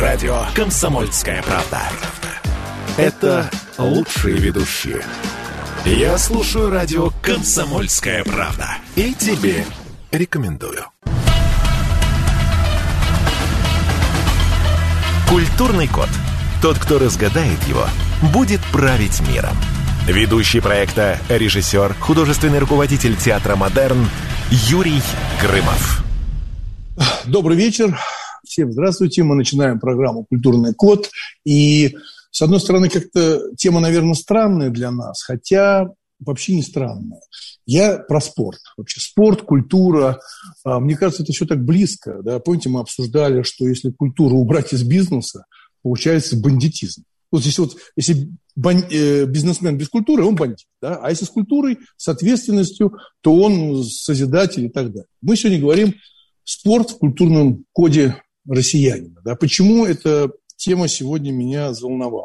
Радио «Комсомольская правда». Это лучшие ведущие. Я слушаю радио «Комсомольская правда». И тебе рекомендую. Культурный код. Тот, кто разгадает его, будет править миром. Ведущий проекта, режиссер, художественный руководитель театра «Модерн» Юрий Грымов. Добрый вечер. Всем здравствуйте. Мы начинаем программу «Культурный код». И, с одной стороны, как-то тема, наверное, странная для нас, хотя вообще не странная. Я про спорт. Вообще спорт, культура. А, мне кажется, это все так близко. Да? Помните, мы обсуждали, что если культуру убрать из бизнеса, получается бандитизм. Вот если, вот, если бан, э, бизнесмен без культуры, он бандит. Да? А если с культурой, с ответственностью, то он созидатель и так далее. Мы сегодня говорим спорт в культурном коде россиянина. Да? Почему эта тема сегодня меня заволновала?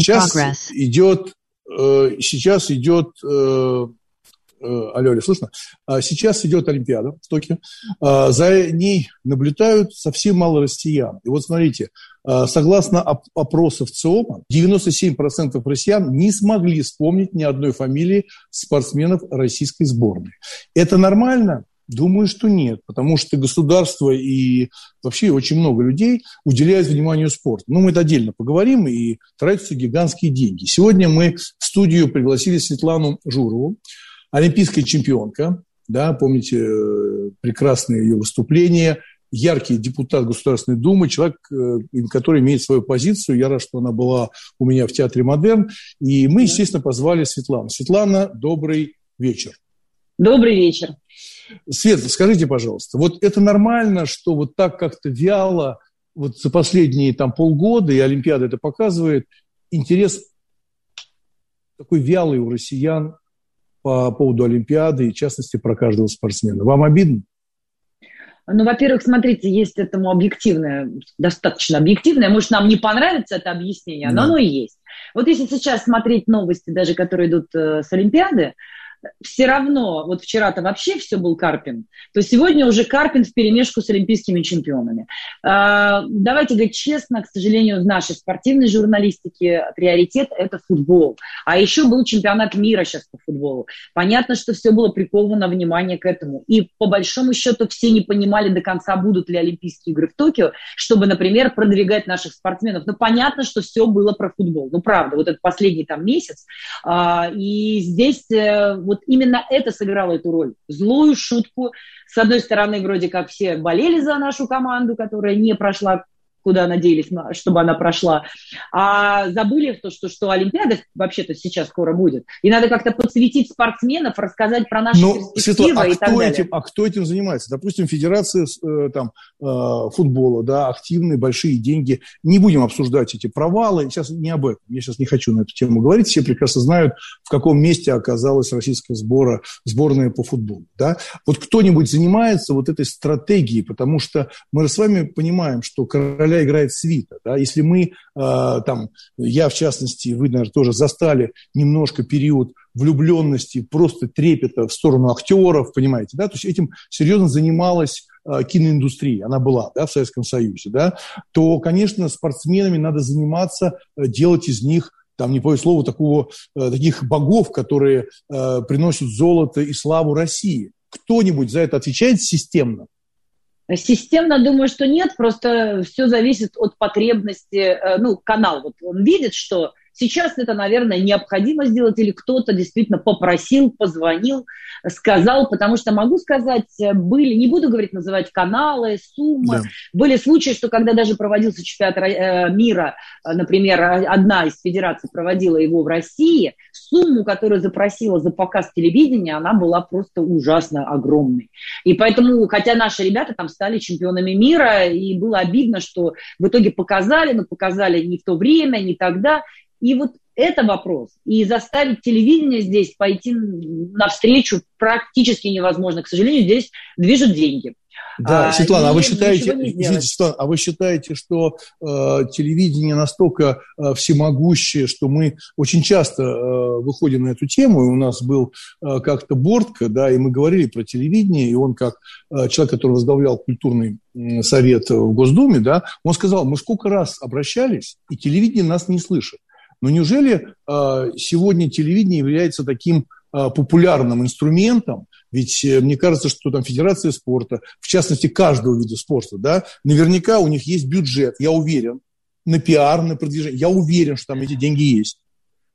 Сейчас progress. идет, э, сейчас идет э, э, алло, алло, слышно? А сейчас идет Олимпиада в Токио. А, за ней наблюдают совсем мало россиян. И вот смотрите, а, согласно опросов ЦИОМа, 97% россиян не смогли вспомнить ни одной фамилии спортсменов российской сборной. Это нормально? Думаю, что нет, потому что государство и вообще очень много людей уделяют вниманию спорту. Ну, мы это отдельно поговорим, и тратятся гигантские деньги. Сегодня мы в студию пригласили Светлану Журову, олимпийская чемпионка, да, помните э, прекрасное ее выступление, яркий депутат Государственной Думы, человек, э, который имеет свою позицию. Я рад, что она была у меня в Театре Модерн. И мы, естественно, позвали Светлану. Светлана, добрый вечер. Добрый вечер. Свет, скажите, пожалуйста, вот это нормально, что вот так как-то вяло, вот за последние там полгода, и Олимпиада это показывает, интерес такой вялый у россиян по поводу Олимпиады и, в частности, про каждого спортсмена. Вам обидно? Ну, во-первых, смотрите, есть этому объективное, достаточно объективное, может, нам не понравится это объяснение, но да. оно и есть. Вот если сейчас смотреть новости, даже которые идут э, с Олимпиады, все равно, вот вчера-то вообще все был Карпин, то сегодня уже Карпин в перемешку с олимпийскими чемпионами. А, давайте говорить честно, к сожалению, в нашей спортивной журналистике приоритет – это футбол. А еще был чемпионат мира сейчас по футболу. Понятно, что все было приковано внимание к этому. И по большому счету все не понимали до конца, будут ли Олимпийские игры в Токио, чтобы, например, продвигать наших спортсменов. Но понятно, что все было про футбол. Ну, правда, вот этот последний там месяц. А, и здесь э, вот именно это сыграло эту роль. Злую шутку. С одной стороны, вроде как все болели за нашу команду, которая не прошла куда надеялись, чтобы она прошла, а забыли, то, что, что Олимпиада вообще-то сейчас скоро будет. И надо как-то подсветить спортсменов, рассказать про наши Но, ну, перспективы Светлана, а и так далее. Этим, а кто этим занимается? Допустим, Федерация э, там, э, футбола, да, активные, большие деньги. Не будем обсуждать эти провалы. Сейчас не об этом. Я сейчас не хочу на эту тему говорить. Все прекрасно знают, в каком месте оказалась российская сбора, сборная по футболу. Да? Вот кто-нибудь занимается вот этой стратегией, потому что мы с вами понимаем, что короля играет свита. Да? Если мы, э, там, я в частности, вы, наверное, тоже застали немножко период влюбленности, просто трепета в сторону актеров, понимаете, да, то есть этим серьезно занималась э, киноиндустрия, она была, да, в Советском Союзе, да, то, конечно, спортсменами надо заниматься, э, делать из них там, не по слову, такого, э, таких богов, которые э, приносят золото и славу России. Кто-нибудь за это отвечает системно? Системно думаю, что нет, просто все зависит от потребности, э, ну, канал. Вот он видит, что Сейчас это, наверное, необходимо сделать, или кто-то действительно попросил, позвонил, сказал, потому что могу сказать, были, не буду говорить, называть каналы, суммы, да. были случаи, что когда даже проводился чемпионат э, мира, э, например, одна из федераций проводила его в России, сумму, которую запросила за показ телевидения, она была просто ужасно огромной. И поэтому, хотя наши ребята там стали чемпионами мира, и было обидно, что в итоге показали, но показали не в то время, не тогда, И вот это вопрос. И заставить телевидение здесь пойти навстречу практически невозможно. К сожалению, здесь движут деньги. Да, а, Светлана, а вы считаете, извините, Светлана, а вы считаете, что э, телевидение настолько э, всемогущее, что мы очень часто э, выходим на эту тему, и у нас был э, как-то Бортко, да, и мы говорили про телевидение, и он как э, человек, который возглавлял культурный э, совет в Госдуме, да, он сказал, мы сколько раз обращались, и телевидение нас не слышит. Но неужели э, сегодня телевидение является таким э, популярным инструментом, ведь э, мне кажется, что там Федерация спорта, в частности, каждого вида спорта, да, наверняка у них есть бюджет, я уверен, на пиар, на продвижение. Я уверен, что там эти деньги есть.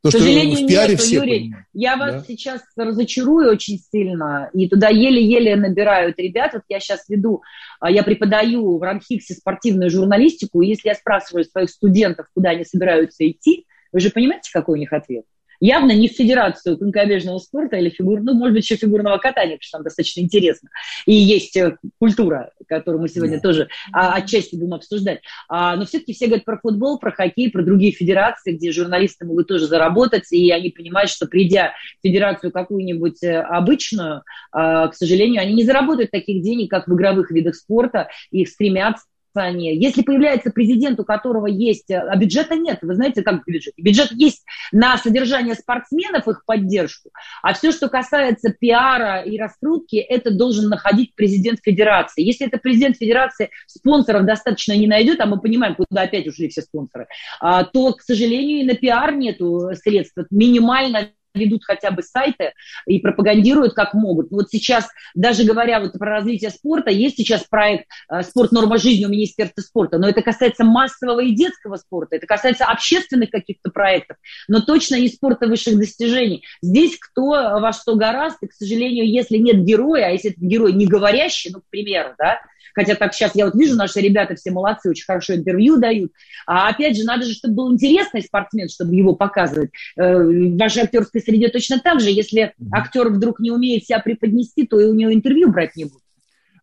То, К сожалению, в пиаре нет, все Юрий, понимают. я вас да? сейчас разочарую очень сильно, и туда еле-еле набирают ребят. Вот я сейчас веду, а, я преподаю в Ранхиксе спортивную журналистику, и если я спрашиваю своих студентов, куда они собираются идти, вы же понимаете, какой у них ответ? Явно не в Федерацию конькобежного спорта или фигур, ну, может быть, еще фигурного катания, потому что там достаточно интересно. И есть э, культура, которую мы сегодня да. тоже а, отчасти будем обсуждать. А, но все-таки все говорят про футбол, про хоккей, про другие федерации, где журналисты могут тоже заработать, и они понимают, что придя в федерацию какую-нибудь э, обычную, а, к сожалению, они не заработают таких денег, как в игровых видах спорта, их стремятся они. Если появляется президент, у которого есть, э, а бюджета нет, вы знаете, как бюджет? Бюджет есть на содержание спортсменов, их поддержку, а все, что касается пиара и раскрутки, это должен находить президент федерации. Если это президент федерации спонсоров достаточно не найдет, а мы понимаем, куда опять ушли все спонсоры, а, то, к сожалению, и на пиар нету средств. Минимально ведут хотя бы сайты и пропагандируют как могут. Вот сейчас, даже говоря вот про развитие спорта, есть сейчас проект э, «Спорт. Норма жизни» у Министерства спорта, но это касается массового и детского спорта, это касается общественных каких-то проектов, но точно не спорта высших достижений. Здесь кто во что гораст, и, к сожалению, если нет героя, а если этот герой не говорящий, ну, к примеру, да, Хотя так сейчас я вот вижу, наши ребята все молодцы, очень хорошо интервью дают. А опять же, надо же, чтобы был интересный спортсмен, чтобы его показывать. Э, в вашей актерской среде точно так же. Если актер вдруг не умеет себя преподнести, то и у него интервью брать не будут.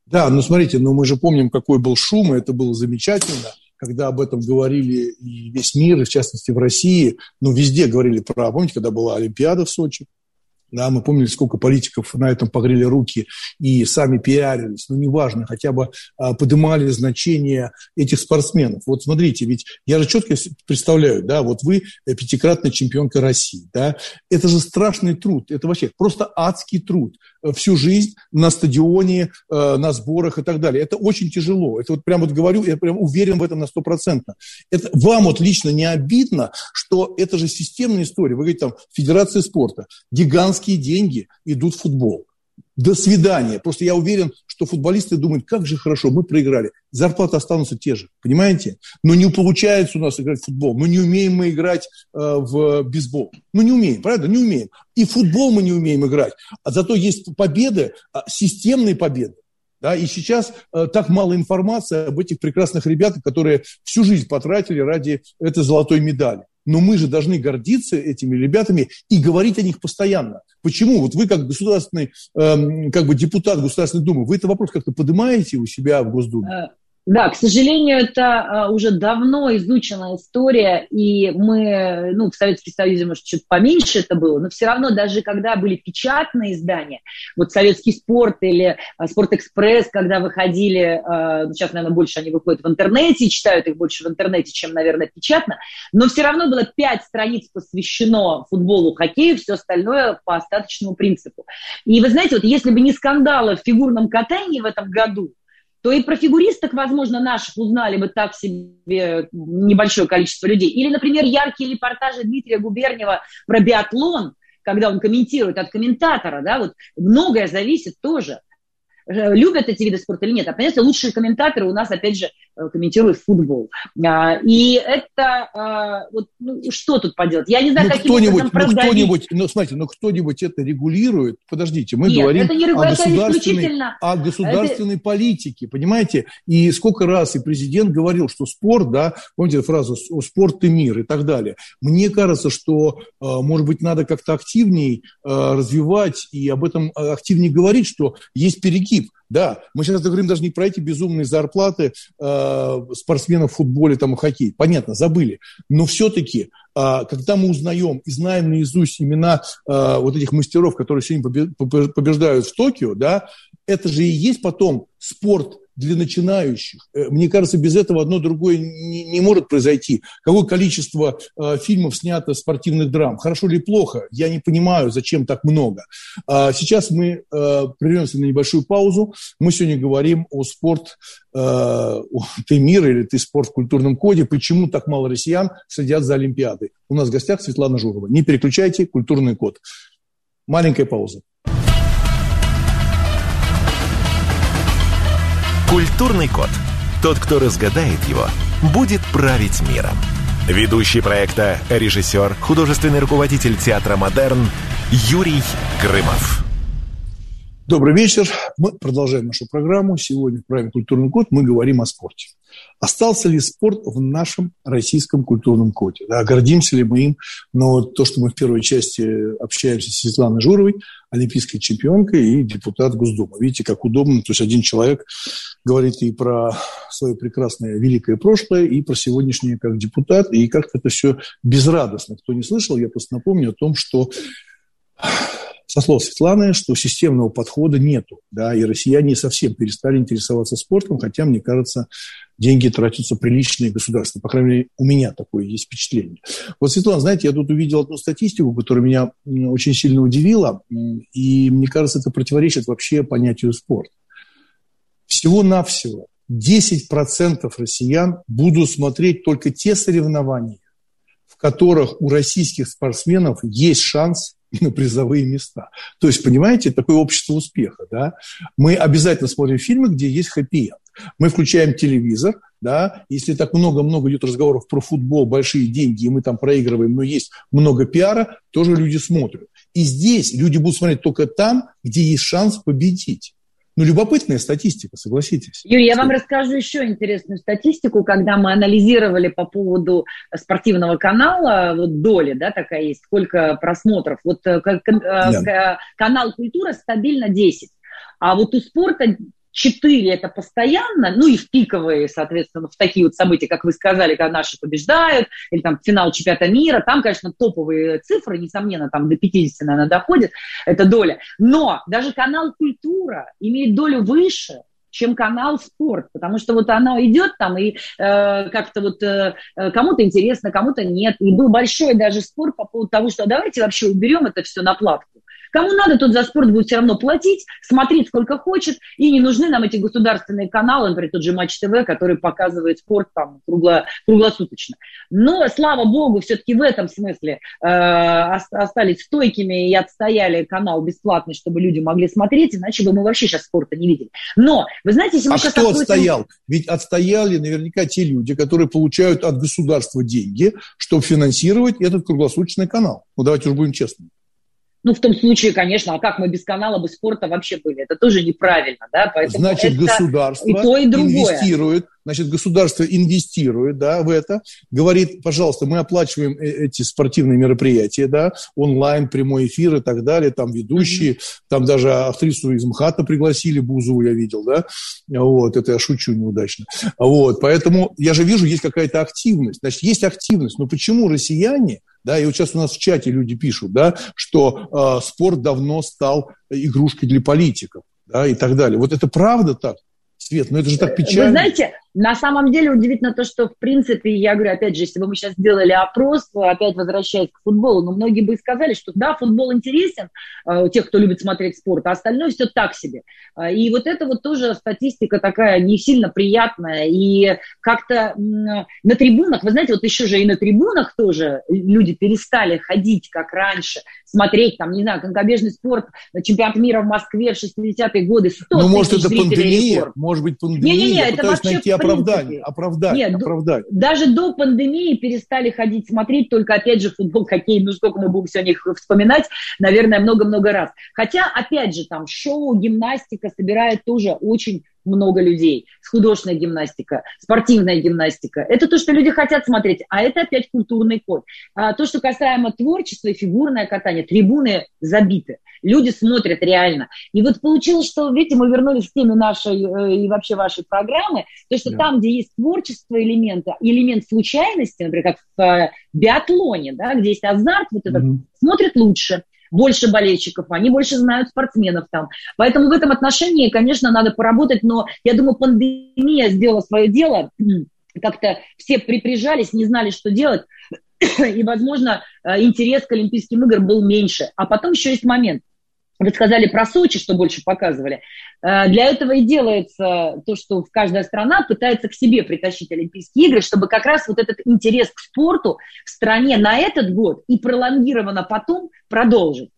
Да, ну смотрите, ну мы же помним, какой был шум, и это было замечательно когда об этом говорили и весь мир, и в частности в России, ну, везде говорили про, помните, когда была Олимпиада в Сочи, да, мы помнили, сколько политиков на этом погрели руки и сами пиарились. Ну, неважно, хотя бы а, поднимали значение этих спортсменов. Вот смотрите, ведь я же четко представляю, да, вот вы пятикратная чемпионка России, да, это же страшный труд, это вообще просто адский труд. Всю жизнь на стадионе, э, на сборах и так далее. Это очень тяжело. Это вот прям вот говорю, я прям уверен в этом на сто процентов. Это вам вот лично не обидно, что это же системная история. Вы говорите там, Федерация спорта, гигантская гигантские деньги идут в футбол. До свидания. Просто я уверен, что футболисты думают, как же хорошо, мы проиграли. Зарплаты останутся те же, понимаете? Но не получается у нас играть в футбол. Ну не умеем мы играть э, в бейсбол. Ну не умеем, правда? Не умеем. И футбол мы не умеем играть. А зато есть победы, а, системные победы. Да, и сейчас э, так мало информации об этих прекрасных ребятах, которые всю жизнь потратили ради этой золотой медали. Но мы же должны гордиться этими ребятами и говорить о них постоянно. Почему? Вот вы как государственный, э, как бы депутат Государственной Думы, вы этот вопрос как-то поднимаете у себя в Госдуме? Да, к сожалению, это а, уже давно изученная история, и мы, ну, в Советском Союзе, может, чуть поменьше это было, но все равно, даже когда были печатные издания, вот «Советский спорт» или а, «Спорт-экспресс», когда выходили, а, ну, сейчас, наверное, больше они выходят в интернете, читают их больше в интернете, чем, наверное, печатно, но все равно было пять страниц посвящено футболу, хоккею, все остальное по остаточному принципу. И вы знаете, вот если бы не скандалы в фигурном катании в этом году, то и про фигуристок, возможно, наших узнали бы так себе небольшое количество людей. Или, например, яркие репортажи Дмитрия Губерниева про биатлон, когда он комментирует от комментатора, да, вот многое зависит тоже. Э, любят эти виды спорта или нет. А, понимаете, лучшие комментаторы у нас, опять же, э, комментируют футбол. А, и это, а, вот, ну, что тут поделать? Я не знаю, ну, каким кто-нибудь, ну, кто-нибудь, ну, смотрите, ну, кто-нибудь это регулирует. Подождите, мы нет, говорим не о государственной, о государственной это... политике, понимаете? И сколько раз и президент говорил, что спорт, да, помните фразу «спорт и мир» и так далее. Мне кажется, что, может быть, надо как-то активнее развивать и об этом активнее говорить, что есть перегиб Да, мы сейчас говорим даже не про эти безумные зарплаты э, спортсменов в футболе там, и хоккее. Понятно, забыли. Но все-таки, э, когда мы узнаем и знаем наизусть имена э, вот этих мастеров, которые сегодня побеждают в Токио, да, это же и есть потом спорт для начинающих. Э, мне кажется, без этого одно другое не, не может произойти. Какое количество э, фильмов снято спортивных драм? Хорошо или плохо? Я не понимаю, зачем так много. А сейчас мы э, прервемся на небольшую паузу. Мы сегодня говорим о спорт э, «Ты мир» или «Ты спорт в культурном коде». Почему так мало россиян следят за Олимпиадой? У нас в гостях Светлана Журова. Не переключайте «Культурный код». Маленькая пауза. Культурный код. Тот, кто разгадает его, будет править миром. Ведущий проекта, режиссер, художественный руководитель театра «Модерн» Юрий Грымов. Добрый вечер. Мы продолжаем нашу программу. Сегодня в программе «Культурный код» мы говорим о спорте. Остался ли спорт в нашем российском культурном коде? Да, гордимся ли мы им? Но то, что мы в первой части общаемся с Светланой Журовой, олимпийской чемпионкой и депутат Госдумы. Видите, как удобно. То есть один человек говорит и про свое прекрасное великое прошлое, и про сегодняшнее как депутат, и как-то это все безрадостно. Кто не слышал, я просто напомню о том, что со слов Светланы, что системного подхода нету, да, и россияне совсем перестали интересоваться спортом, хотя, мне кажется, деньги тратятся приличные государства. По крайней мере, у меня такое есть впечатление. Вот, Светлана, знаете, я тут увидел одну статистику, которая меня очень сильно удивила, и мне кажется, это противоречит вообще понятию спорт. Всего-навсего 10% россиян будут смотреть только те соревнования, в которых у российских спортсменов есть шанс на призовые места. То есть, понимаете, такое общество успеха. Да? Мы обязательно смотрим фильмы, где есть хэппи. Мы включаем телевизор, да, если так много-много идет разговоров про футбол, большие деньги, и мы там проигрываем, но есть много пиара, тоже люди смотрят. И здесь люди будут смотреть только там, где есть шанс победить. Ну, любопытная статистика, согласитесь. Юрий, я вам расскажу еще интересную статистику, когда мы анализировали по поводу спортивного канала, вот доли, да, такая есть, сколько просмотров. Вот э, да. канал «Культура» стабильно 10. А вот у спорта Четыре – это постоянно, ну и в пиковые, соответственно, в такие вот события, как вы сказали, когда наши побеждают, или там финал чемпионата мира, там, конечно, топовые цифры, несомненно, там до 50, наверное, доходит эта доля. Но даже канал «Культура» имеет долю выше, чем канал спорт, потому что вот оно идет там и э, как-то вот э, кому-то интересно, кому-то нет. И был большой даже спор по поводу того, что давайте вообще уберем это все на платку. Кому надо, тот за спорт будет все равно платить, смотреть сколько хочет, и не нужны нам эти государственные каналы, например, тот же Матч ТВ, который показывает спорт там кругло, круглосуточно. Но, слава богу, все-таки в этом смысле э, остались стойкими и отстояли канал бесплатный, чтобы люди могли смотреть, иначе бы мы вообще сейчас спорта не видели. Но, вы знаете, если мы а сейчас... кто отходим... отстоял? Ведь отстояли наверняка те люди, которые получают от государства деньги, чтобы финансировать этот круглосуточный канал. Ну, давайте уж будем честными. Ну, в том случае, конечно, а как мы без канала бы спорта вообще были? Это тоже неправильно, да? Поэтому Значит, государство и то, и инвестирует, значит, государство инвестирует, да, в это, говорит, пожалуйста, мы оплачиваем э, эти спортивные мероприятия, да, онлайн, прямой эфир и так далее, там ведущие, mm-hmm. там даже актрису из МХАТа пригласили, Бузову я видел, да, вот, это я шучу неудачно, вот, поэтому я же вижу, есть какая-то активность, значит, есть активность, но почему россияне да, и вот сейчас у нас в чате люди пишут, да, что э, спорт давно стал игрушкой для политиков, да, и так далее. Вот это правда так? Свет, но ну это же так печально. Вы знаете, на самом деле удивительно то, что, в принципе, я говорю, опять же, если бы мы сейчас сделали опрос, опять возвращаясь к футболу, но многие бы сказали, что да, футбол интересен э, у тех, кто любит смотреть спорт, а остальное все так себе. Э, и вот это вот тоже статистика такая не сильно приятная. И как-то на трибунах, вы знаете, вот еще же и на трибунах тоже люди перестали ходить, как раньше, смотреть, там, не знаю, конькобежный спорт, чемпионат мира в Москве в 60-е годы, 100 Ну, может, это пандемия, рекорд. может быть, пандемия. Не-не-не, это вообще оправдание, оправдание, Нет, оправдание. Даже до пандемии перестали ходить смотреть, только, опять же, футбол, хоккей, ну, сколько мы будем сегодня их вспоминать, наверное, много-много раз. Хотя, опять же, там, шоу, гимнастика собирает тоже очень много людей, художественная гимнастика, спортивная гимнастика. Это то, что люди хотят смотреть, а это опять культурный код. А то, что касаемо творчества и фигурное катание, трибуны забиты. Люди смотрят реально. И вот получилось, что, видите, мы вернулись к теме нашей э, и вообще вашей программы, то, что да. там, где есть творчество элемента, элемент случайности, например, как в э, биатлоне, да, где есть азарт, вот этот, mm-hmm. смотрят лучше больше болельщиков, они больше знают спортсменов там. Поэтому в этом отношении, конечно, надо поработать, но я думаю, пандемия сделала свое дело, как-то все припряжались, не знали, что делать, и, возможно, э, интерес к Олимпийским играм был меньше. А потом еще есть момент. Вы сказали про Сочи, что больше показывали. Э, для этого и делается то, что каждая страна пытается к себе притащить Олимпийские игры, чтобы как раз вот этот интерес к спорту в стране на этот год и пролонгированно потом продолжить.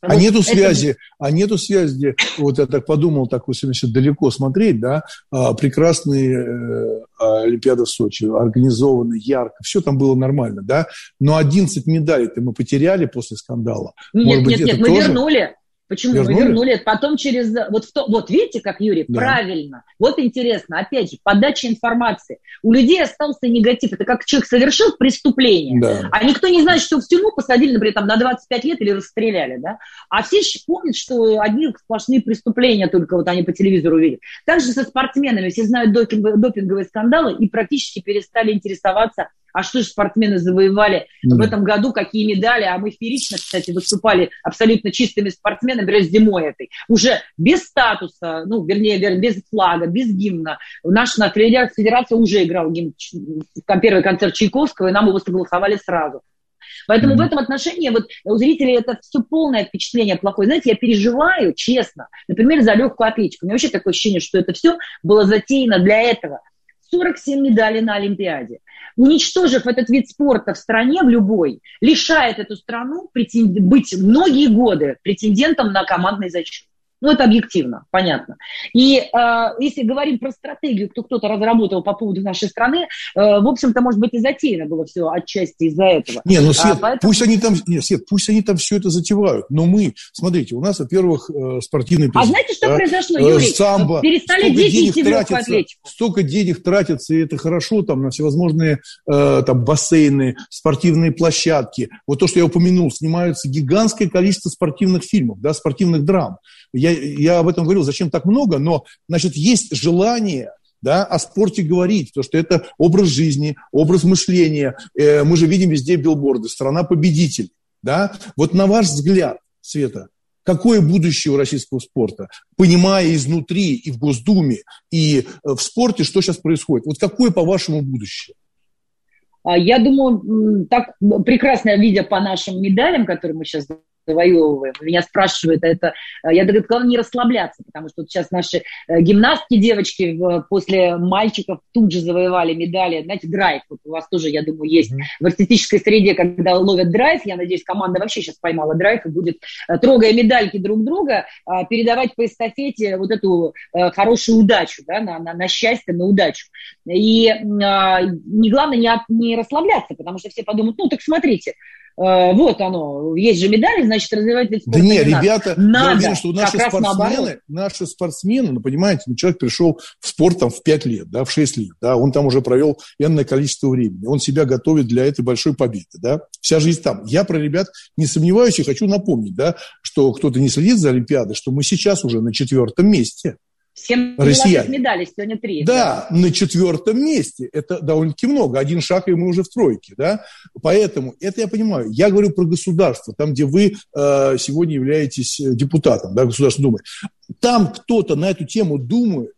А вот нету связи, это... а нету связи, вот я так подумал, так вот если далеко смотреть, да, а, прекрасные э, Олимпиады в Сочи, организованы ярко, все там было нормально, да, но 11 медалей-то мы потеряли после скандала. Нет, Может нет, быть, нет, мы тоже... вернули. Почему вернули? мы вернули? Потом через... Вот, в то, вот видите, как, Юрий, да. правильно. Вот интересно, опять же, подача информации. У людей остался негатив. Это как человек совершил преступление, да. а никто не знает, что в тюрьму посадили, например, там, на 25 лет или расстреляли, да? А все помнят, что одни сплошные преступления только вот они по телевизору видят. Также со спортсменами. Все знают допинговые скандалы и практически перестали интересоваться а что же спортсмены завоевали да. в этом году, какие медали, а мы феерично, кстати, выступали абсолютно чистыми спортсменами, например, зимой этой, уже без статуса, ну, вернее, без флага, без гимна. Наша федерация уже играла гимн, первый концерт Чайковского, и нам его согласовали сразу. Поэтому mm-hmm. в этом отношении вот у зрителей это все полное впечатление плохое. Знаете, я переживаю, честно, например, за легкую атлетику. У меня вообще такое ощущение, что это все было затеяно для этого. 47 медалей на Олимпиаде уничтожив этот вид спорта в стране, в любой, лишает эту страну быть многие годы претендентом на командный зачет. Ну, это объективно, понятно. И э, если говорим про стратегию, кто кто-то разработал по поводу нашей страны, э, в общем-то, может быть, и затеяно было все отчасти из-за этого. Не, ну, Свет, а, поэтому... пусть они там, не, Свет, пусть они там все это затевают, но мы, смотрите, у нас, во-первых, э, спортивный президент. А знаете, что да? произошло, э, Юрий? Самбо, Перестали дети идти в легкую Столько денег тратится, и это хорошо, там, на всевозможные э, там, бассейны, спортивные площадки. Вот то, что я упомянул, снимаются гигантское количество спортивных фильмов, да, спортивных драм. Я, я об этом говорил, зачем так много, но, значит, есть желание да, о спорте говорить, потому что это образ жизни, образ мышления. Э, мы же видим везде билборды, страна победителей. Да? Вот на ваш взгляд, Света, какое будущее у российского спорта, понимая изнутри и в Госдуме, и э, в спорте, что сейчас происходит? Вот какое, по-вашему, будущее? А, я думаю, так прекрасно видя по нашим медалям, которые мы сейчас завоевываем. Меня спрашивают, это, э, я говорю, главное не расслабляться, потому что вот сейчас наши э, гимнастки, девочки, после мальчиков тут же завоевали медали. Знаете, драйв, вот у вас тоже, я думаю, есть mm-hmm. в артистической среде, когда ловят драйв, я надеюсь, команда вообще сейчас поймала драйв и будет, э, трогая медальки друг друга, передавать по эстафете вот эту хорошую удачу, да, на, на, на счастье, на удачу. И не главное не, от, не расслабляться, потому что все подумают, ну, так смотрите, Э, вот оно, есть же медали, значит, развивать вид спорта Да нет, ребята, надо. я уверен, что наши спортсмены, наши спортсмены, ну, понимаете, ну, человек пришел в спорт там в 5 лет, да, в 6 лет, да, он там уже провел энное количество времени, он себя готовит для этой большой победы, да, вся жизнь там. Я про ребят не сомневаюсь и хочу напомнить, да, что кто-то не следит за Олимпиадой, что мы сейчас уже на четвертом месте. Всем россияне. медалей, сегодня три. Да, да, на четвертом месте. Это довольно-таки много. Один шаг, и мы уже в тройке. Да? Поэтому это я понимаю. Я говорю про государство, там, где вы э, сегодня являетесь э, депутатом да, Государственной Думы. Там кто-то на эту тему думает,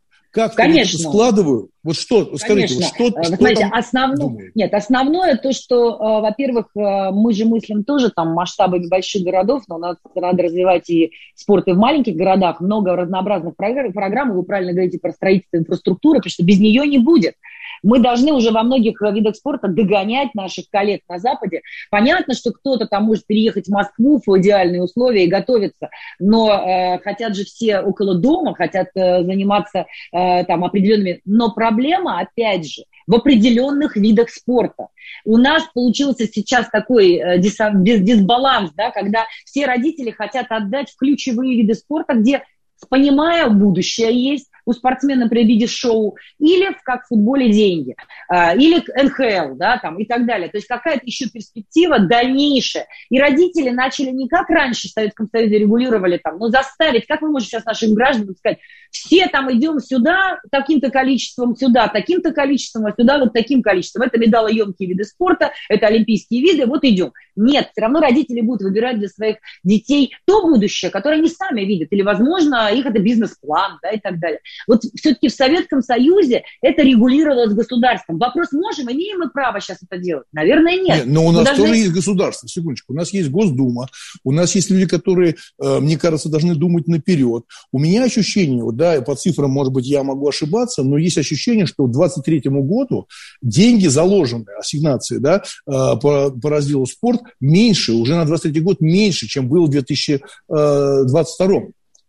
как Конечно. складываю? Вот что, скажите, вот что, что Смотрите, там основное, нет, основное то, что, э, во-первых, э, мы же мыслим тоже там масштабами больших городов, но надо, надо развивать и спорт и в маленьких городах, много разнообразных программ, вы правильно говорите про строительство инфраструктуры, потому что без нее не будет. Мы должны уже во многих видах спорта догонять наших коллег на Западе. Понятно, что кто-то там может переехать в Москву в идеальные условия и готовиться, но э, хотят же все около дома, хотят э, заниматься э, там определенными... Но проблема, опять же, в определенных видах спорта. У нас получился сейчас такой э, дисбаланс, да, когда все родители хотят отдать в ключевые виды спорта, где понимая, будущее есть, у спортсмена при виде шоу, или как в футболе деньги, а, или НХЛ, да, там, и так далее. То есть какая-то еще перспектива дальнейшая. И родители начали не как раньше в Советском Союзе регулировали там, но заставить, как вы можете сейчас нашим гражданам сказать, все там идем сюда таким-то количеством, сюда таким-то количеством, а сюда вот таким количеством. Это медалоемкие виды спорта, это олимпийские виды, вот идем. Нет, все равно родители будут выбирать для своих детей то будущее, которое они сами видят, или, возможно, их это бизнес-план, да, и так далее. Вот все-таки в Советском Союзе это регулировалось государством. Вопрос, можем, имеем мы право сейчас это делать? Наверное, нет. нет но у нас должны... тоже есть государство, секундочку. У нас есть Госдума, у нас есть люди, которые, э, мне кажется, должны думать наперед. У меня ощущение, вот, да, по цифрам, может быть, я могу ошибаться, но есть ощущение, что к 2023 году деньги заложенные, ассигнации, да, э, по, по разделу спорт меньше, уже на 23 год меньше, чем было в 2022.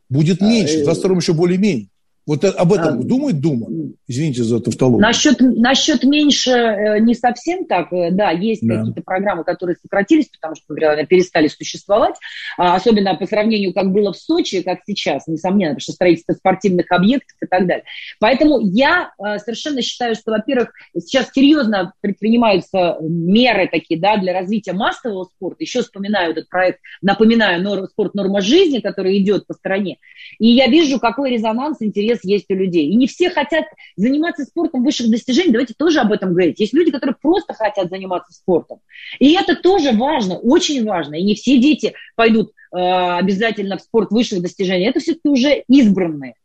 Будет а, меньше, в 2022 еще более-менее. Вот об этом а, думает Дума? Извините за тавтологию. Насчет, насчет меньше э, не совсем так. Э, да, есть да. какие-то программы, которые сократились, потому что, например, перестали существовать. А, особенно по сравнению, как было в Сочи, как сейчас, несомненно, потому что строительство спортивных объектов и так далее. Поэтому я э, совершенно считаю, что, во-первых, сейчас серьезно предпринимаются меры такие, да, для развития массового спорта. Еще вспоминаю этот проект, напоминаю, спорт норма жизни, который идет по стране. И я вижу, какой резонанс, интерес интерес есть у людей. И не все хотят заниматься спортом высших достижений, давайте тоже об этом говорить. Есть люди, которые просто хотят заниматься спортом. И это тоже важно, очень важно. И не все дети пойдут э, обязательно в спорт высших достижений. Это все-таки уже избранные.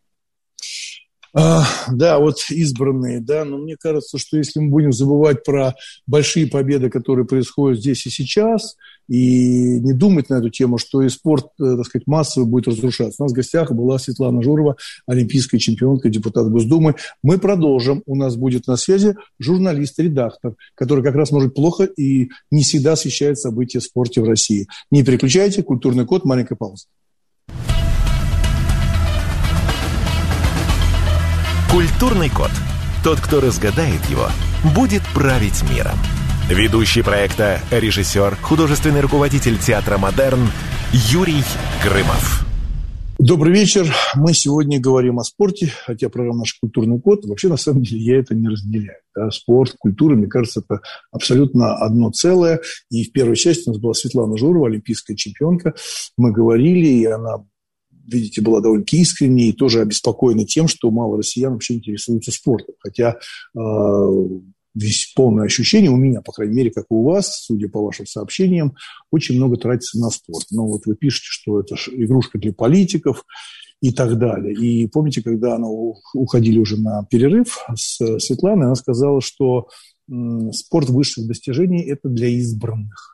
Да, вот избранные, да, но мне кажется, что если мы будем забывать про большие победы, которые происходят здесь и сейчас, и не думать на эту тему, что и спорт, э, так сказать, массово будет разрушаться. У нас в гостях была Светлана Журова, олимпийская чемпионка, депутат Госдумы. Мы продолжим. У нас будет на связи журналист-редактор, который как раз может плохо и не всегда освещает события в спорте в России. Не переключайте. Культурный код. Маленькая пауза. Культурный код. Тот, кто разгадает его, будет править миром. Ведущий проекта, режиссер, художественный руководитель театра «Модерн» Юрий Грымов. Добрый вечер. Мы сегодня говорим о спорте, хотя программа «Наш культурный код». Вообще, на самом деле, я это не разделяю. Да? Спорт, культура, мне кажется, это абсолютно одно целое. И в первой части у нас была Светлана Журова, олимпийская чемпионка. Мы говорили, и она видите, была довольно искренней и тоже обеспокоена тем, что мало россиян вообще интересуются спортом. Хотя э, весь полное ощущение у меня, по крайней мере, как и у вас, судя по вашим сообщениям, очень много тратится на спорт. Но вот вы пишете, что это игрушка для политиков и так далее. И помните, когда она уходили уже на перерыв с Светланой, она сказала, что спорт высших достижений – это для избранных.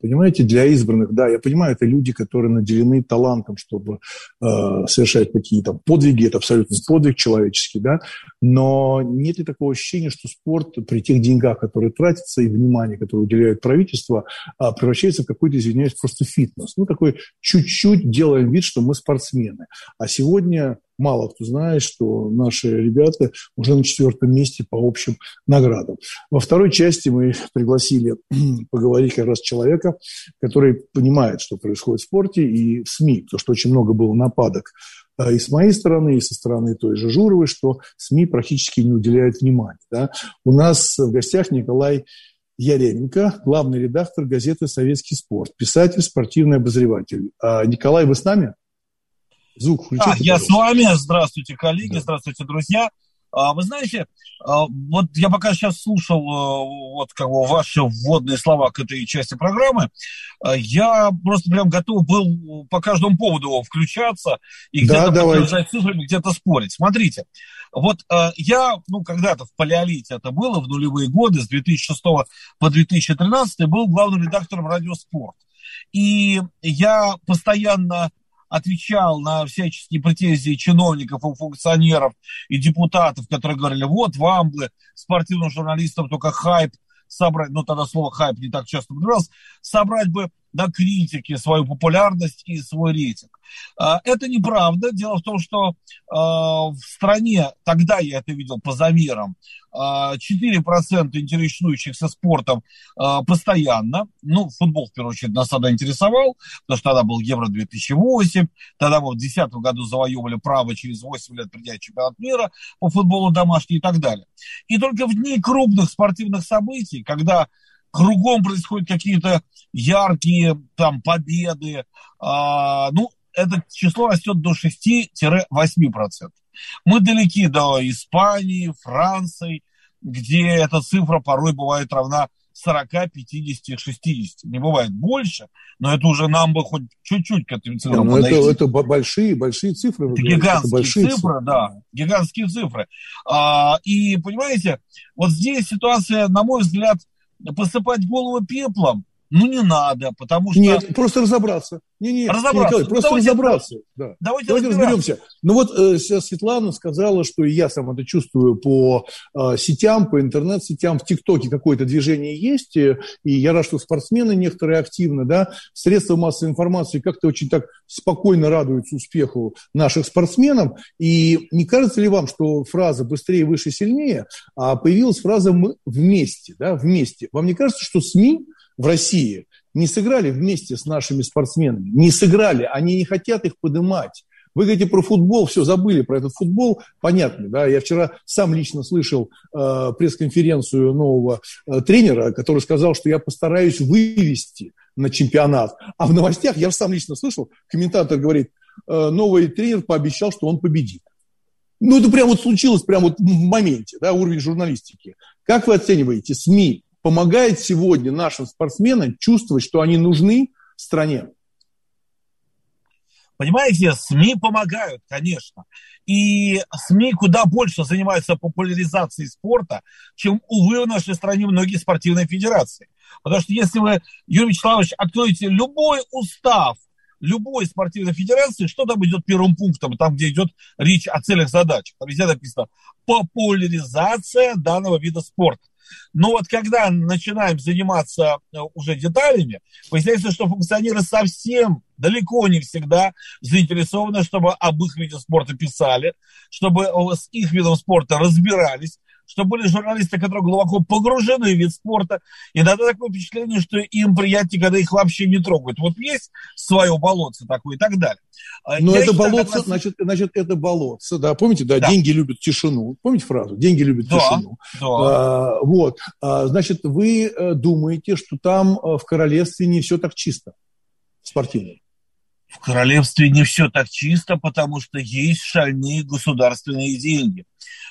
Понимаете, для избранных, да, я понимаю, это люди, которые наделены талантом, чтобы э, совершать какие-то подвиги, это абсолютно подвиг человеческий, да, но нет ли такого ощущения, что спорт при тех деньгах, которые тратятся, и внимании, которое уделяет правительство, э, превращается в какой-то, извиняюсь, просто фитнес. Ну, такой чуть-чуть делаем вид, что мы спортсмены. А сегодня мало кто знает, что наши ребята уже на четвертом месте по общим наградам. Во второй части мы пригласили поговорить как раз человека, который понимает, что происходит в спорте и в СМИ, потому что очень много было нападок э, и с моей стороны, и со стороны той же Журовой, что СМИ практически не уделяют внимания. Да? У нас в гостях Николай Яременко, главный редактор газеты «Советский спорт», писатель, спортивный обозреватель. А, Николай, вы с нами? Звук включите. А, я с вами. Здравствуйте, коллеги, да. здравствуйте, друзья. А, вы знаете, а, вот я пока сейчас слушал э, вот как бы ваши вводные слова к этой части программы, а, я просто прям готов был по каждому поводу включаться и где-то да, подтверждать цифрами, где-то спорить. Смотрите, вот я, ну, когда-то в палеолите это было, в нулевые годы, с 2006 по 2013 был главным редактором «Радио Спорт». И я постоянно отвечал на всяческие претензии чиновников и функционеров и депутатов, которые говорили, вот вам бы, спортивным журналистам, только хайп собрать, ну тогда слово хайп не так часто употреблялось, собрать бы на критике свою популярность и свой рейтинг. А, это неправда. Дело в том, что а, в стране, тогда я это видел по замерам, 4% а, интересующихся спортом постоянно. Ну, футбол, в первую очередь, нас тогда интересовал, потому что тогда был Евро-2008, тогда мы в 2010 году завоевывали право через 8 лет принять чемпионат мира по футболу домашний и так далее. И только в дни крупных спортивных событий, когда кругом происходят какие-то яркие там победы, а, ну, это число растет до 6-8%. Мы далеки до Испании, Франции, где эта цифра порой бывает равна 40, 50, 60. Не бывает больше, но это уже нам бы хоть чуть-чуть к этим цифрам ну, это, это большие, большие цифры. Это гигантские это большие цифры, цифры, да, гигантские цифры. А, и, понимаете, вот здесь ситуация, на мой взгляд, посыпать голову пеплом, ну, не надо, потому что... Нет, просто разобраться. Не, не, разобраться. Николай, ну, просто давайте, разобраться. Да. Давайте, давайте разберемся. Ну вот э, сейчас Светлана сказала, что и я сам это чувствую по э, сетям, по интернет-сетям, в ТикТоке какое-то движение есть, э, и я рад, что спортсмены некоторые активно, да, средства массовой информации как-то очень так спокойно радуются успеху наших спортсменов. И не кажется ли вам, что фраза «быстрее, выше, сильнее» а появилась фраза «мы вместе», да, вместе? Вам не кажется, что СМИ в России не сыграли вместе с нашими спортсменами, не сыграли, они не хотят их поднимать. Вы говорите про футбол, все, забыли про этот футбол, понятно, да, я вчера сам лично слышал э, пресс-конференцию нового э, тренера, который сказал, что я постараюсь вывести на чемпионат, а в новостях, я сам лично слышал, комментатор говорит, э, новый тренер пообещал, что он победит. Ну, это прямо вот случилось прямо вот в моменте, да, уровень журналистики. Как вы оцениваете СМИ помогает сегодня нашим спортсменам чувствовать, что они нужны стране? Понимаете, СМИ помогают, конечно. И СМИ куда больше занимаются популяризацией спорта, чем, увы, в нашей стране многие спортивные федерации. Потому что если вы, Юрий Вячеславович, откроете любой устав любой спортивной федерации, что там идет первым пунктом, там, где идет речь о целях задач. Там везде написано популяризация данного вида спорта. Но вот когда начинаем заниматься э, уже деталями, выясняется, что функционеры совсем далеко не всегда заинтересованы, чтобы об их виде спорта писали, чтобы с их видом спорта разбирались, что были журналисты, которые глубоко погружены в вид спорта. И иногда такое впечатление, что им приятнее, когда их вообще не трогают. Вот есть свое болотце такое и так далее. А Но Я это считаю, болотце, раз... значит, значит, это болотце, да, помните, да, да, деньги любят тишину. Помните фразу? Деньги любят да, тишину. Да. А, вот, а, значит, вы э, думаете, что там э, в королевстве не все так чисто спортивно? В королевстве не все так чисто, потому что есть шальные государственные деньги.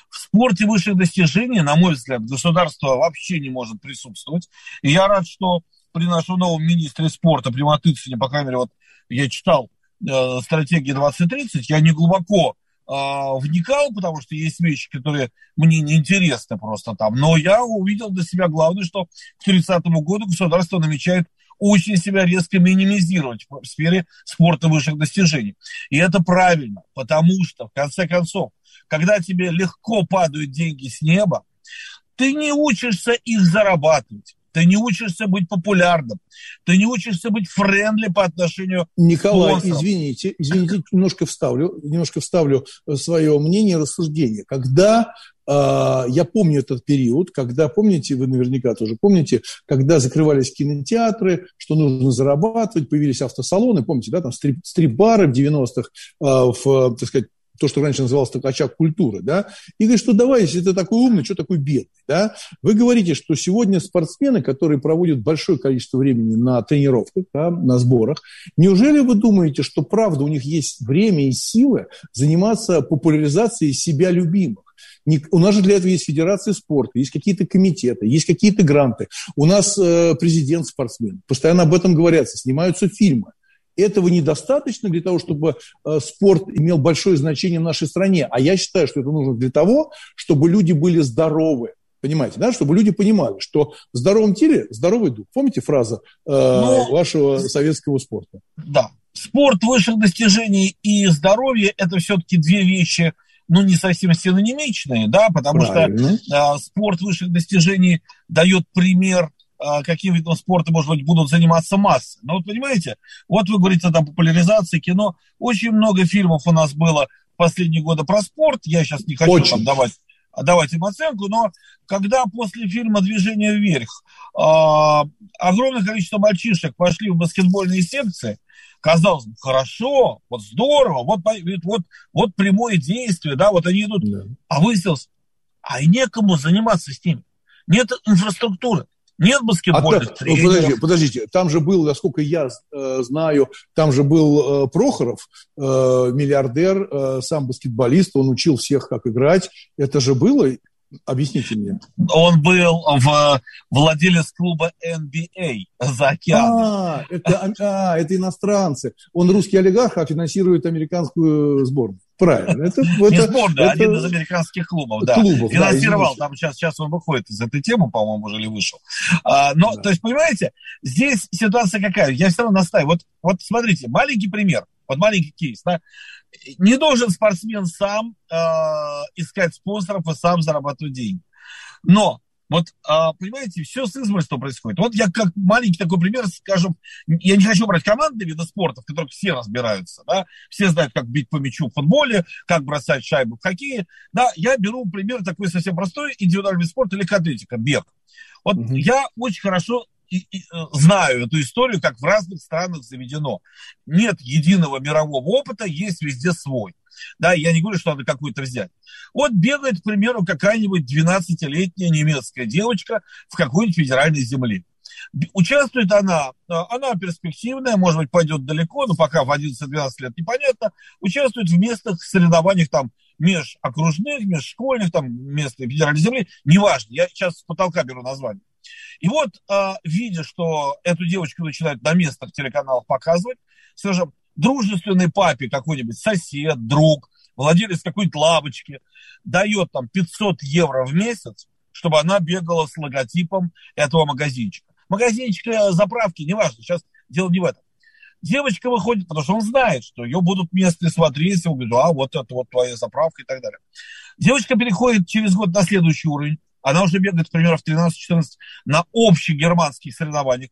В спорте высших достижений, на мой взгляд, государство вообще не может присутствовать. И я рад, что при нашем новом министре спорта, при Матыцыне, по крайней мере, вот я читал э, стратегии 2030, я не глубоко э, вникал, потому что есть вещи, которые мне не интересны просто там. Но я увидел для себя главное, что к 30 году государство намечает очень себя резко минимизировать в сфере спорта высших достижений. И это правильно, потому что, в конце концов, когда тебе легко падают деньги с неба, ты не учишься их зарабатывать. Ты не учишься быть популярным. Ты не учишься быть френдли по отношению Николай, к Николай, извините, извините, немножко вставлю, немножко вставлю свое мнение, рассуждение. Когда э, я помню этот период, когда, помните, вы наверняка тоже помните, когда закрывались кинотеатры, что нужно зарабатывать, появились автосалоны, помните, да, там стрип, стрип-бары в 90-х, э, в, так сказать, то, что раньше называлось так очаг культуры, да, и говорит, что давай, если ты такой умный, что такой бедный, да. Вы говорите, что сегодня спортсмены, которые проводят большое количество времени на тренировках, да, на сборах, неужели вы думаете, что правда у них есть время и силы заниматься популяризацией себя любимых? У нас же для этого есть федерация спорта, есть какие-то комитеты, есть какие-то гранты. У нас э, президент спортсмен, постоянно об этом говорятся, снимаются фильмы. Этого недостаточно для того, чтобы э, спорт имел большое значение в нашей стране. А я считаю, что это нужно для того, чтобы люди были здоровы. Понимаете, да? Чтобы люди понимали, что в здоровом теле здоровый дух. Помните фразу э, ну, вашего советского спорта? Да. Спорт высших достижений и здоровье – это все-таки две вещи, ну, не совсем синонимичные, да, потому Правильно. что э, спорт высших достижений дает пример каким видом спорта, может быть, будут заниматься массы. Но вот понимаете, вот вы говорите о популяризации кино. Очень много фильмов у нас было в последние годы про спорт. Я сейчас не хочу там давать давать им оценку, но когда после фильма «Движение вверх» э, огромное количество мальчишек пошли в баскетбольные секции, казалось бы, хорошо, вот здорово, вот, вот, вот прямое действие, да, вот они идут, да. а выяснилось, а и некому заниматься с ними. Нет инфраструктуры. Нет баскетбольных а тренеров. Подождите, подождите, там же был, насколько я э, знаю, там же был э, Прохоров, э, миллиардер, э, сам баскетболист, он учил всех, как играть. Это же было, Объясните мне. Он был в владелец клуба NBA за океаном. А, это, а, это иностранцы. Он русский олигарх, а финансирует американскую сборную. Правильно. Это, это, сборная, это... один из американских клубов, да. Клубов, Финансировал, да, там сейчас, сейчас он выходит из этой темы, по-моему, уже или вышел. А, но, да. то есть, понимаете, здесь ситуация какая? Я все равно настаиваю. Вот, вот смотрите, маленький пример. Вот маленький кейс, да. Не должен спортсмен сам э, искать спонсоров и сам зарабатывать деньги. Но вот, а, понимаете, все с измольством происходит. Вот я как маленький такой пример, скажем, я не хочу брать командные виды спорта, в которых все разбираются, да, все знают, как бить по мячу в футболе, как бросать шайбу в хоккее, да, я беру пример такой совсем простой, индивидуальный вид спорта, легкоатлетика, бег. Вот угу. я очень хорошо и, и, э, знаю эту историю, как в разных странах заведено. Нет единого мирового опыта, есть везде свой. Да, я не говорю, что надо какую-то взять. Вот бегает, к примеру, какая-нибудь 12-летняя немецкая девочка в какой-нибудь федеральной земле. Участвует она, э, она перспективная, может быть, пойдет далеко, но пока в 11-12 лет непонятно. Участвует в местных соревнованиях там межокружных, межшкольных, там, местной федеральной земли, неважно, я сейчас с потолка беру название. И вот, э, видя, что эту девочку начинают на местных телеканалах показывать, скажем, дружественный папе какой-нибудь сосед, друг, владелец какой-нибудь лавочки, дает там 500 евро в месяц, чтобы она бегала с логотипом этого магазинчика. Магазинчик заправки, неважно, сейчас дело не в этом. Девочка выходит, потому что он знает, что ее будут местные смотреть, и он говорит, а вот это вот твоя заправка и так далее. Девочка переходит через год на следующий уровень, она уже бегает, примерно, в 13-14 на общих германских соревнованиях,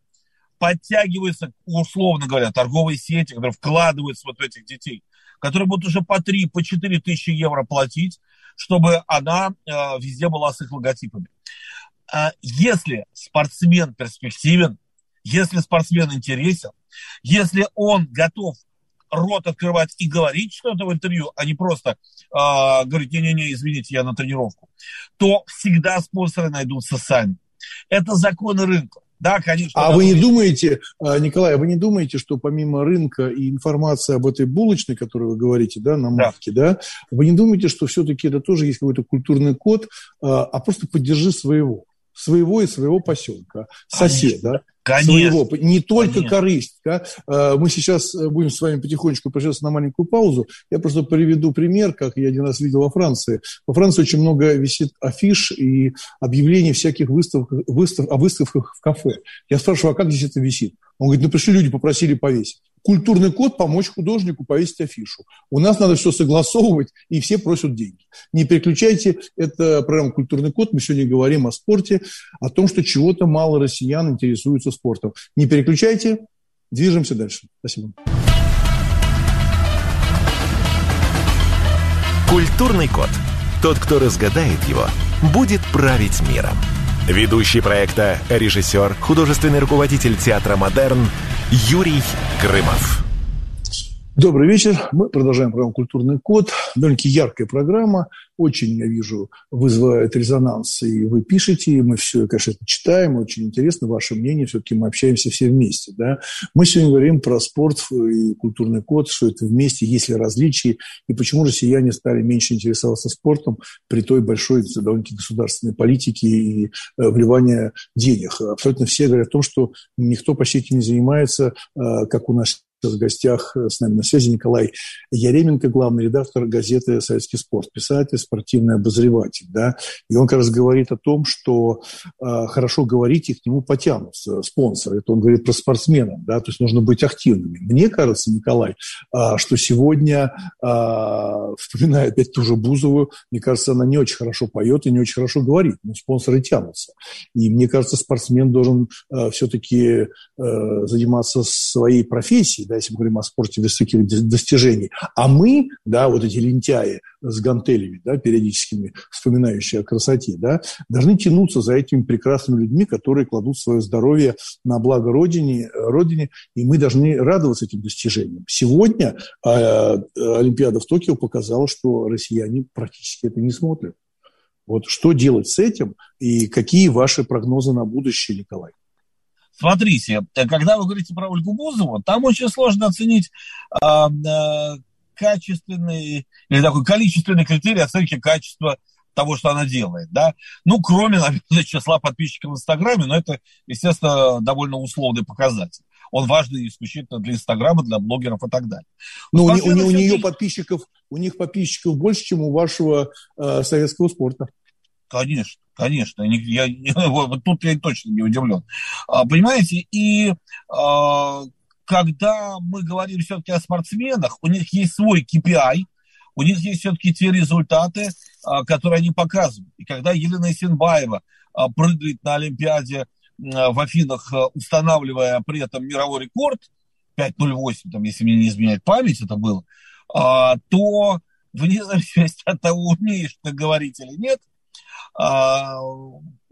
подтягиваются, условно говоря, торговые сети, которые вкладываются вот в этих детей, которые будут уже по 3, по 4 тысячи евро платить, чтобы она э, везде была с их логотипами. Э, если спортсмен перспективен, если спортсмен интересен, если он готов рот открывать и говорить что-то в интервью, а не просто э, говорить, не-не-не, извините, я на тренировку, то всегда спонсоры найдутся сами. Это законы рынка. Да, конечно. А вы не думаете, а, Николай, а вы не думаете, что помимо рынка и информации об этой булочной, которую вы говорите, да, на марке, да, да вы не думаете, что все-таки это тоже есть какой-то культурный код, а, а просто поддержи своего? Своего и своего поселка, соседа, Конечно. своего, не только Конечно. корысть. Да? А, мы сейчас будем с вами потихонечку прощаться на маленькую паузу. Я просто приведу пример, как я один раз видел во Франции. Во Франции очень много висит афиш и объявлений всяких выставок, выстав, о выставках в кафе. Я спрашиваю, а как здесь это висит? Он говорит, ну пришли люди, попросили повесить культурный код помочь художнику повесить афишу. У нас надо все согласовывать, и все просят деньги. Не переключайте, это программа «Культурный код». Мы сегодня говорим о спорте, о том, что чего-то мало россиян интересуются спортом. Не переключайте, движемся дальше. Спасибо. Культурный код. Тот, кто разгадает его, будет править миром. Ведущий проекта, режиссер, художественный руководитель театра «Модерн» Юрий Грымов. Добрый вечер. Мы продолжаем программу «Культурный код». Довольно-таки яркая программа. Очень, я вижу, вызывает резонанс. И вы пишете, и мы все, конечно, это читаем. Очень интересно ваше мнение. Все-таки мы общаемся все вместе. Да? Мы сегодня говорим про спорт и культурный код, что это вместе, есть ли различия, и почему россияне стали меньше интересоваться спортом при той большой довольно-таки государственной политике и э, вливания денег. Абсолютно все говорят о том, что никто почти этим не занимается, э, как у нас в гостях с нами на связи Николай Яременко, главный редактор газеты «Советский спорт», писатель, спортивный обозреватель. Да? И он как раз говорит о том, что э, хорошо говорить, и к нему потянутся спонсоры. Это он говорит про спортсменов, да? то есть нужно быть активными. Мне кажется, Николай, э, что сегодня, э, вспоминая опять ту же Бузову, мне кажется, она не очень хорошо поет и не очень хорошо говорит, но спонсоры тянутся. И мне кажется, спортсмен должен э, все-таки э, заниматься своей профессией, да, если мы говорим о спорте высоких достижений. А мы, да, вот эти лентяи с гантелями, да, периодическими, вспоминающие о красоте, да, должны тянуться за этими прекрасными людьми, которые кладут свое здоровье на благо Родине, Родине и мы должны радоваться этим достижениям. Сегодня э, Олимпиада в Токио показала, что россияне практически это не смотрят. Вот что делать с этим и какие ваши прогнозы на будущее, Николай? Смотрите, когда вы говорите про Ольгу Бузову, там очень сложно оценить э, э, качественный или такой количественный критерий оценки качества того, что она делает, да. Ну, кроме, наверное, числа подписчиков в Инстаграме, но это, естественно, довольно условный показатель. Он важный исключительно для Инстаграма, для блогеров и так далее. Но у, у, у, у нее подписчиков, у них подписчиков больше, чем у вашего э, советского спорта. Конечно, конечно. Я, вот тут я точно не удивлен. А, понимаете, и а, когда мы говорим все-таки о спортсменах, у них есть свой KPI, у них есть все-таки те результаты, а, которые они показывают. И когда Елена Исенбаева а, прыгает на Олимпиаде в Афинах, устанавливая при этом мировой рекорд, 5.08, там, если мне не изменяет память, это было, то вне зависимости от того, умеешь ты говорить или нет – а,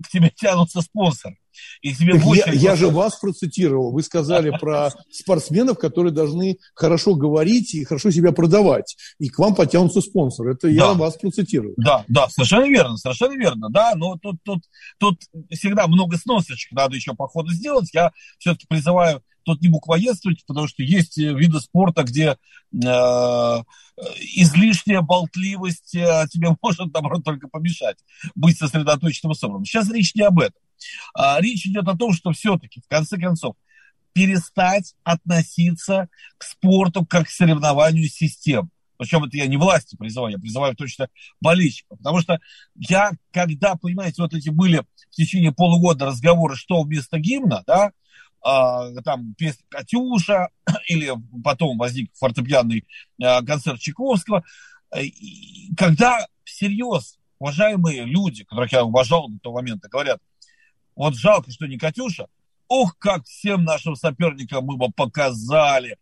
к тебе тянутся спонсоры. И тебе я, я же вас процитировал. Вы сказали про спортсменов, которые должны хорошо говорить и хорошо себя продавать. И к вам потянутся спонсоры. Это я вас процитирую. Да, да, совершенно верно, совершенно верно. Да, но тут, тут, тут всегда много сносочек надо еще по ходу сделать. Я все-таки призываю тут не буквоедствовать, потому что есть виды спорта, где э, излишняя болтливость э, тебе может, наоборот, только помешать быть сосредоточенным собранным. Сейчас речь не об этом. А, речь идет о том, что все-таки, в конце концов, перестать относиться к спорту как к соревнованию систем. Причем это я не власти призываю, я призываю точно болельщиков. Потому что я, когда, понимаете, вот эти были в течение полугода разговоры, что вместо гимна, да, там песня «Катюша», или потом возник фортепианный а, концерт Чайковского, и когда всерьез уважаемые люди, которых я уважал до того момента, говорят, вот жалко, что не Катюша, ох, как всем нашим соперникам мы бы показали,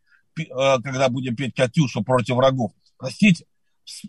а, когда будем петь Катюшу против врагов. Простите,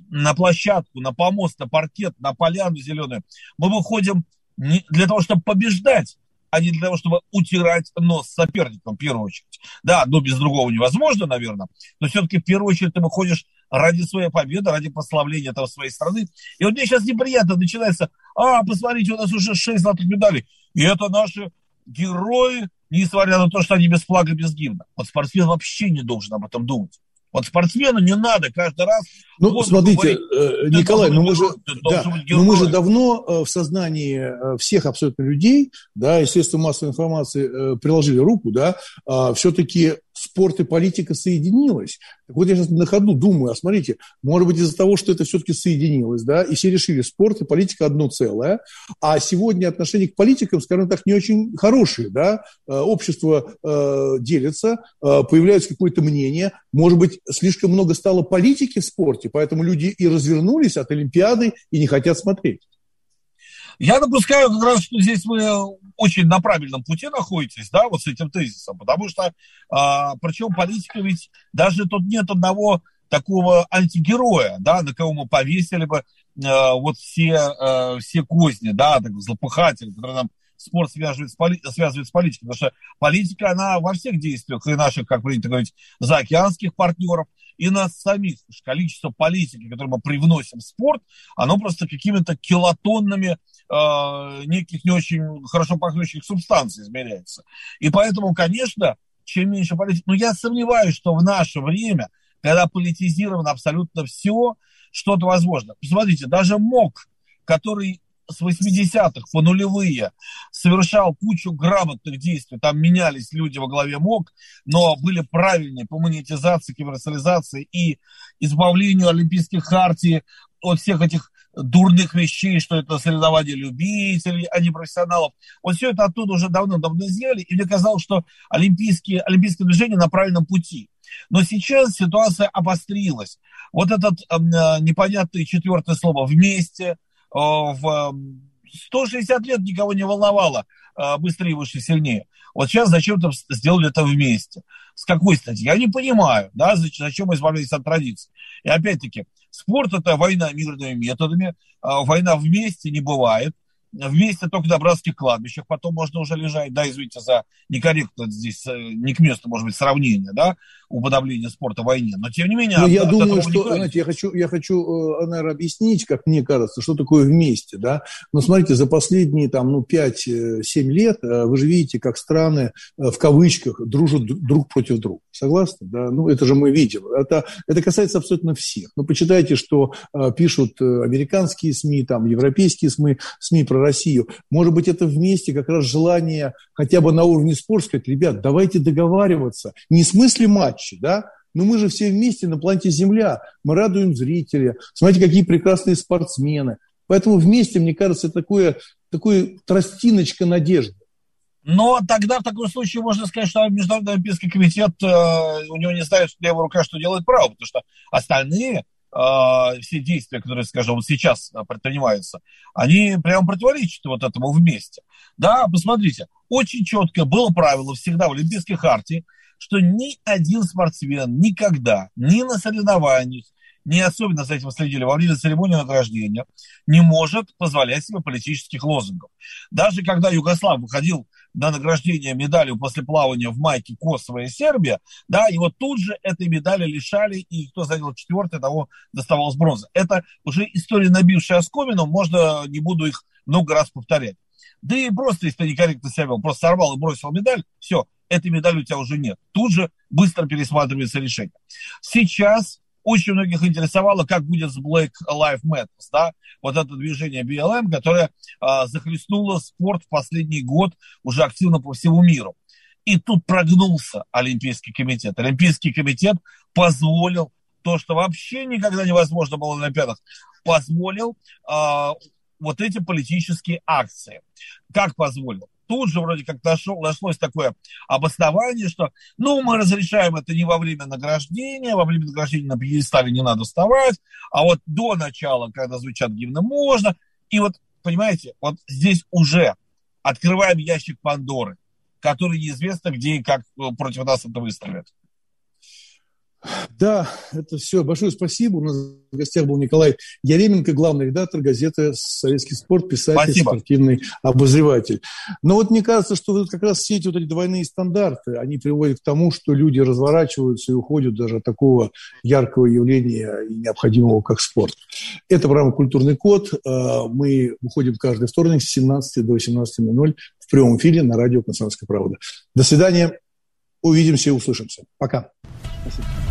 на площадку, на помост, на паркет, на поляну зеленую. Мы выходим для того, чтобы побеждать, а не для того, чтобы утирать нос соперникам в первую очередь. Да, одно без другого невозможно, наверное, но все-таки в первую очередь ты выходишь ради своей победы, ради прославления там, своей страны. И вот мне сейчас неприятно начинается, а, посмотрите, у нас уже шесть золотых медалей, и это наши герои, несмотря на то, что они без флага, без гимна. Вот спортсмен вообще не должен об этом думать. Вот спортсмену не надо каждый раз... Ну, вот смотрите, говорить, э, Николай, ну мы, же, да, ну мы же давно э, в сознании э, всех абсолютно людей, да, и средства массовой информации приложили руку, да, а все-таки спорт и политика соединилась. Так вот я сейчас на ходу думаю, а смотрите, может быть из-за того, что это все-таки соединилось, да, и все решили, спорт и политика одно целое, а сегодня отношение к политикам, скажем так, не очень хорошие, да, э, общество э, делится, э, появляется какое-то мнение, может быть, слишком много стало политики в спорте, поэтому люди и развернулись от Олимпиады и не хотят смотреть. Я допускаю как раз, что здесь вы очень на правильном пути находитесь, да, вот с этим тезисом, потому что, а, причем политика ведь, даже тут нет одного такого антигероя, да, на кого мы повесили бы а, вот все, а, все козни, да, так, злопыхатели, которые нам спорт связывает с, поли- связывает с политикой, потому что политика, она во всех действиях, и наших, как принято говорить, заокеанских партнеров, и нас самих. Количество политики, которое мы привносим в спорт, оно просто какими-то килотоннами э, неких не очень хорошо пахнущих субстанций измеряется. И поэтому, конечно, чем меньше политики... Но я сомневаюсь, что в наше время, когда политизировано абсолютно все, что-то возможно. Посмотрите, даже МОК, который с 80-х по нулевые совершал кучу грамотных действий. Там менялись люди во главе МОК, но были правильные по монетизации, коммерциализации и избавлению Олимпийских хартий от всех этих дурных вещей, что это соревнования любителей, а не профессионалов. Вот все это оттуда уже давно-давно сделали, и мне казалось, что олимпийские, олимпийское движение на правильном пути. Но сейчас ситуация обострилась. Вот этот э, непонятное четвертое слово «вместе», э, в 160 лет никого не волновало э, быстрее, выше, сильнее. Вот сейчас зачем-то сделали это вместе. С какой стати? Я не понимаю, да, зачем мы избавились от традиций. И опять-таки, спорт – это война мирными методами, а война вместе не бывает. Вместе только на братских кладбищах, потом можно уже лежать, да, извините за некорректно здесь, э, не к месту, может быть, сравнение, да, уподобление спорта войне, но тем не менее... Но я думаю, что, знаете, я хочу, я хочу, э, наверное, объяснить, как мне кажется, что такое вместе, да, но смотрите, за последние, там, ну, 5-7 лет э, вы же видите, как страны, в кавычках, дружат друг против друга, согласны, да, ну, это же мы видим, это, это касается абсолютно всех, ну, почитайте, что пишут американские СМИ, там, европейские СМИ, СМИ про Россию. Может быть, это вместе как раз желание хотя бы на уровне спорта сказать, ребят, давайте договариваться. Не в смысле матча, да, но мы же все вместе на планете Земля. Мы радуем зрителя. Смотрите, какие прекрасные спортсмены. Поэтому вместе, мне кажется, такое, такое тростиночка надежды. Но тогда в таком случае можно сказать, что Международный Олимпийский комитет, э, у него не ставит левая рука, что делает право, потому что остальные э, все действия, которые, скажем, вот сейчас а, предпринимаются, они прямо противоречат вот этому вместе. Да, посмотрите, очень четко было правило всегда в Олимпийской хартии, что ни один спортсмен никогда, ни на соревнованиях, не особенно за этим следили во время церемонии награждения, не может позволять себе политических лозунгов. Даже когда Югослав выходил на награждение медалью после плавания в майке Косово и Сербия, да, вот тут же этой медали лишали, и кто занял четвертый, того доставалась бронза. Это уже история, набившая оскомину, можно, не буду их много раз повторять. Да и просто, если ты некорректно себя вел, просто сорвал и бросил медаль, все, этой медали у тебя уже нет. Тут же быстро пересматривается решение. Сейчас очень многих интересовало, как будет с Black Lives Matter, да, вот это движение BLM, которое а, захлестнуло спорт в последний год уже активно по всему миру. И тут прогнулся Олимпийский комитет. Олимпийский комитет позволил то, что вообще никогда невозможно было на Олимпиадах, позволил а, вот эти политические акции. Как позволил? Тут же вроде как нашел, нашлось такое обоснование, что, ну, мы разрешаем это не во время награждения, во время награждения на пьедестале не надо вставать, а вот до начала, когда звучат гимны, можно. И вот, понимаете, вот здесь уже открываем ящик Пандоры, который неизвестно, где и как э, против нас это выставят. Да, это все. Большое спасибо. У нас в гостях был Николай Яременко, главный редактор газеты «Советский спорт», писатель, спасибо. спортивный обозреватель. Но вот мне кажется, что вот как раз все эти вот эти двойные стандарты, они приводят к тому, что люди разворачиваются и уходят даже от такого яркого явления и необходимого, как спорт. Это программа «Культурный код». Э, мы выходим каждый вторник с 17 до 18.00 в прямом эфире на радио «Комсомольская правда». До свидания. Увидимся и услышимся. Пока. Спасибо.